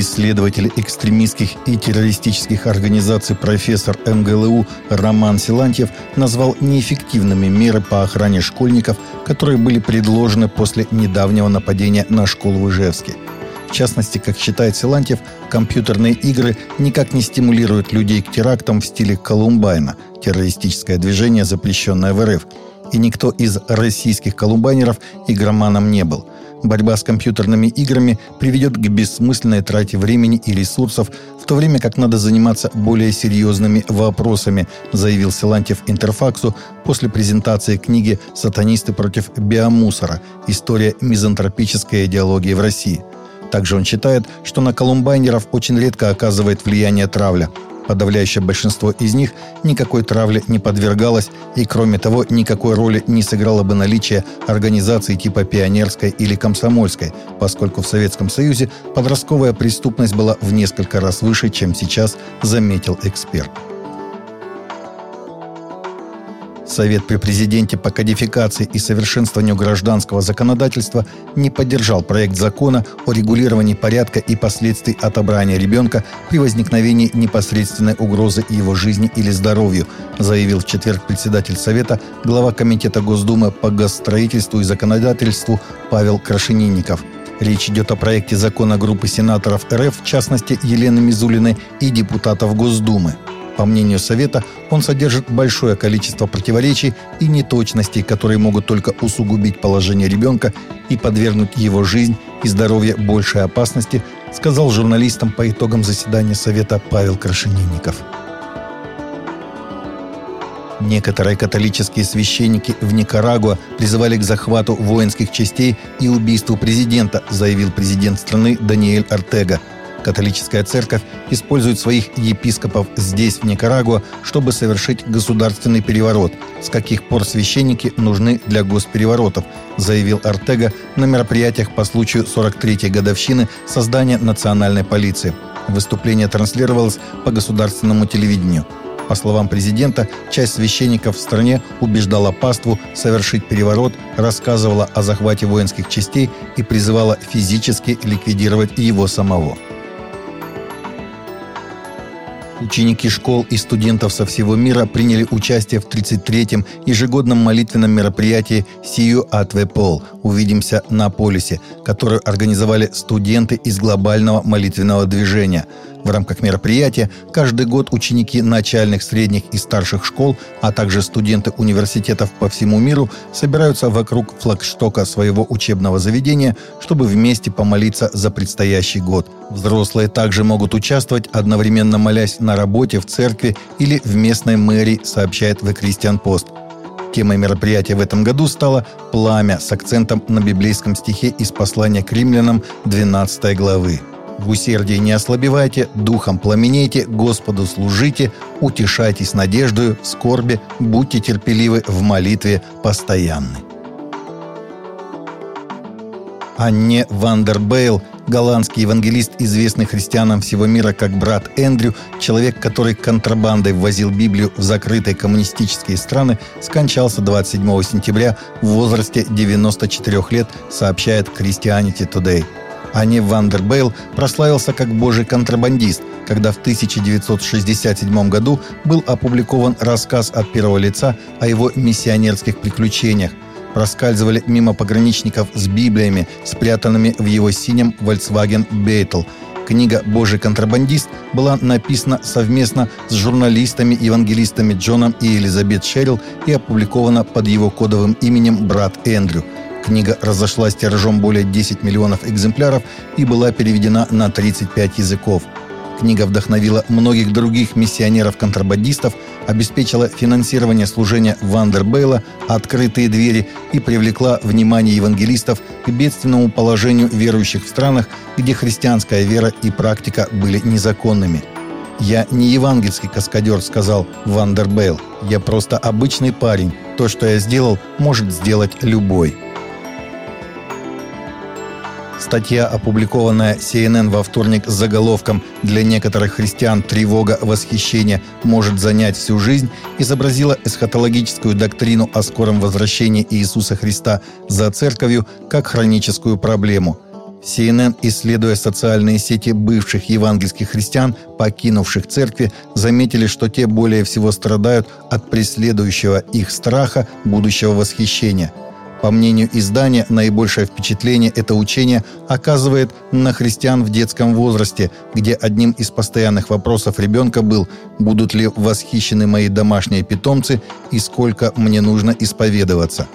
Исследователь экстремистских и террористических организаций профессор МГЛУ Роман Силантьев назвал неэффективными меры по охране школьников, которые были предложены после недавнего нападения на школу в Ижевске. В частности, как считает Силантьев, компьютерные игры никак не стимулируют людей к терактам в стиле Колумбайна, террористическое движение, запрещенное в РФ. И никто из российских колумбайнеров игроманом не был – Борьба с компьютерными играми приведет к бессмысленной трате времени и ресурсов, в то время как надо заниматься более серьезными вопросами, заявил Силантьев Интерфаксу после презентации книги «Сатанисты против биомусора. История мизантропической идеологии в России». Также он считает, что на колумбайнеров очень редко оказывает влияние травля – Подавляющее большинство из них никакой травле не подвергалось, и кроме того, никакой роли не сыграло бы наличие организаций типа пионерской или комсомольской, поскольку в Советском Союзе подростковая преступность была в несколько раз выше, чем сейчас, заметил эксперт. Совет при президенте по кодификации и совершенствованию гражданского законодательства не поддержал проект закона о регулировании порядка и последствий отобрания ребенка при возникновении непосредственной угрозы его жизни или здоровью, заявил в четверг председатель Совета, глава Комитета Госдумы по госстроительству и законодательству Павел Крашенинников. Речь идет о проекте закона группы сенаторов РФ, в частности Елены Мизулиной и депутатов Госдумы. По мнению Совета, он содержит большое количество противоречий и неточностей, которые могут только усугубить положение ребенка и подвергнуть его жизнь и здоровье большей опасности, сказал журналистам по итогам заседания Совета Павел Крашенинников. Некоторые католические священники в Никарагуа призывали к захвату воинских частей и убийству президента, заявил президент страны Даниэль Артега – Католическая церковь использует своих епископов здесь, в Никарагуа, чтобы совершить государственный переворот. С каких пор священники нужны для госпереворотов, заявил Артега на мероприятиях по случаю 43-й годовщины создания национальной полиции. Выступление транслировалось по государственному телевидению. По словам президента, часть священников в стране убеждала паству совершить переворот, рассказывала о захвате воинских частей и призывала физически ликвидировать его самого. Ученики школ и студентов со всего мира приняли участие в 33-м ежегодном молитвенном мероприятии «Сию Атве Пол» «Увидимся на полюсе», которое организовали студенты из глобального молитвенного движения – в рамках мероприятия каждый год ученики начальных, средних и старших школ, а также студенты университетов по всему миру собираются вокруг флагштока своего учебного заведения, чтобы вместе помолиться за предстоящий год. Взрослые также могут участвовать, одновременно молясь на работе, в церкви или в местной мэрии, сообщает The Christian Post. Темой мероприятия в этом году стало «Пламя» с акцентом на библейском стихе из послания к римлянам 12 главы. В усердии не ослабевайте, духом пламенейте, Господу служите, утешайтесь надеждою, в скорби, будьте терпеливы в молитве постоянны. Анне Вандербейл, голландский евангелист, известный христианам всего мира как брат Эндрю, человек, который контрабандой ввозил Библию в закрытые коммунистические страны, скончался 27 сентября в возрасте 94 лет, сообщает Christianity Today. Ани Вандербейл прославился как божий контрабандист, когда в 1967 году был опубликован рассказ от первого лица о его миссионерских приключениях. Проскальзывали мимо пограничников с Библиями, спрятанными в его синем Volkswagen Beetle. Книга «Божий контрабандист» была написана совместно с журналистами-евангелистами Джоном и Элизабет Шерилл и опубликована под его кодовым именем «Брат Эндрю». Книга разошлась тиражом более 10 миллионов экземпляров и была переведена на 35 языков. Книга вдохновила многих других миссионеров-контрабандистов, обеспечила финансирование служения Вандербейла, открытые двери и привлекла внимание евангелистов к бедственному положению верующих в странах, где христианская вера и практика были незаконными. «Я не евангельский каскадер», — сказал Вандербейл. «Я просто обычный парень. То, что я сделал, может сделать любой». Статья, опубликованная CNN во вторник с заголовком «Для некоторых христиан тревога восхищения может занять всю жизнь», изобразила эсхатологическую доктрину о скором возвращении Иисуса Христа за церковью как хроническую проблему. CNN, исследуя социальные сети бывших евангельских христиан, покинувших церкви, заметили, что те более всего страдают от преследующего их страха будущего восхищения. По мнению издания, наибольшее впечатление это учение оказывает на христиан в детском возрасте, где одним из постоянных вопросов ребенка был «Будут ли восхищены мои домашние питомцы и сколько мне нужно исповедоваться?»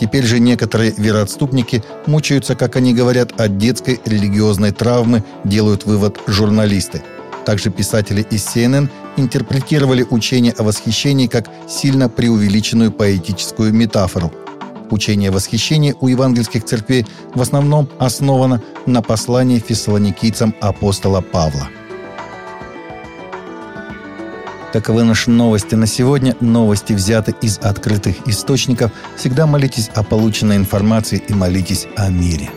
Теперь же некоторые вероотступники мучаются, как они говорят, от детской религиозной травмы, делают вывод журналисты. Также писатели из CNN интерпретировали учение о восхищении как сильно преувеличенную поэтическую метафору. Учение о восхищении у евангельских церквей в основном основано на послании фессалоникийцам апостола Павла – Таковы наши новости на сегодня. Новости взяты из открытых источников. Всегда молитесь о полученной информации и молитесь о мире.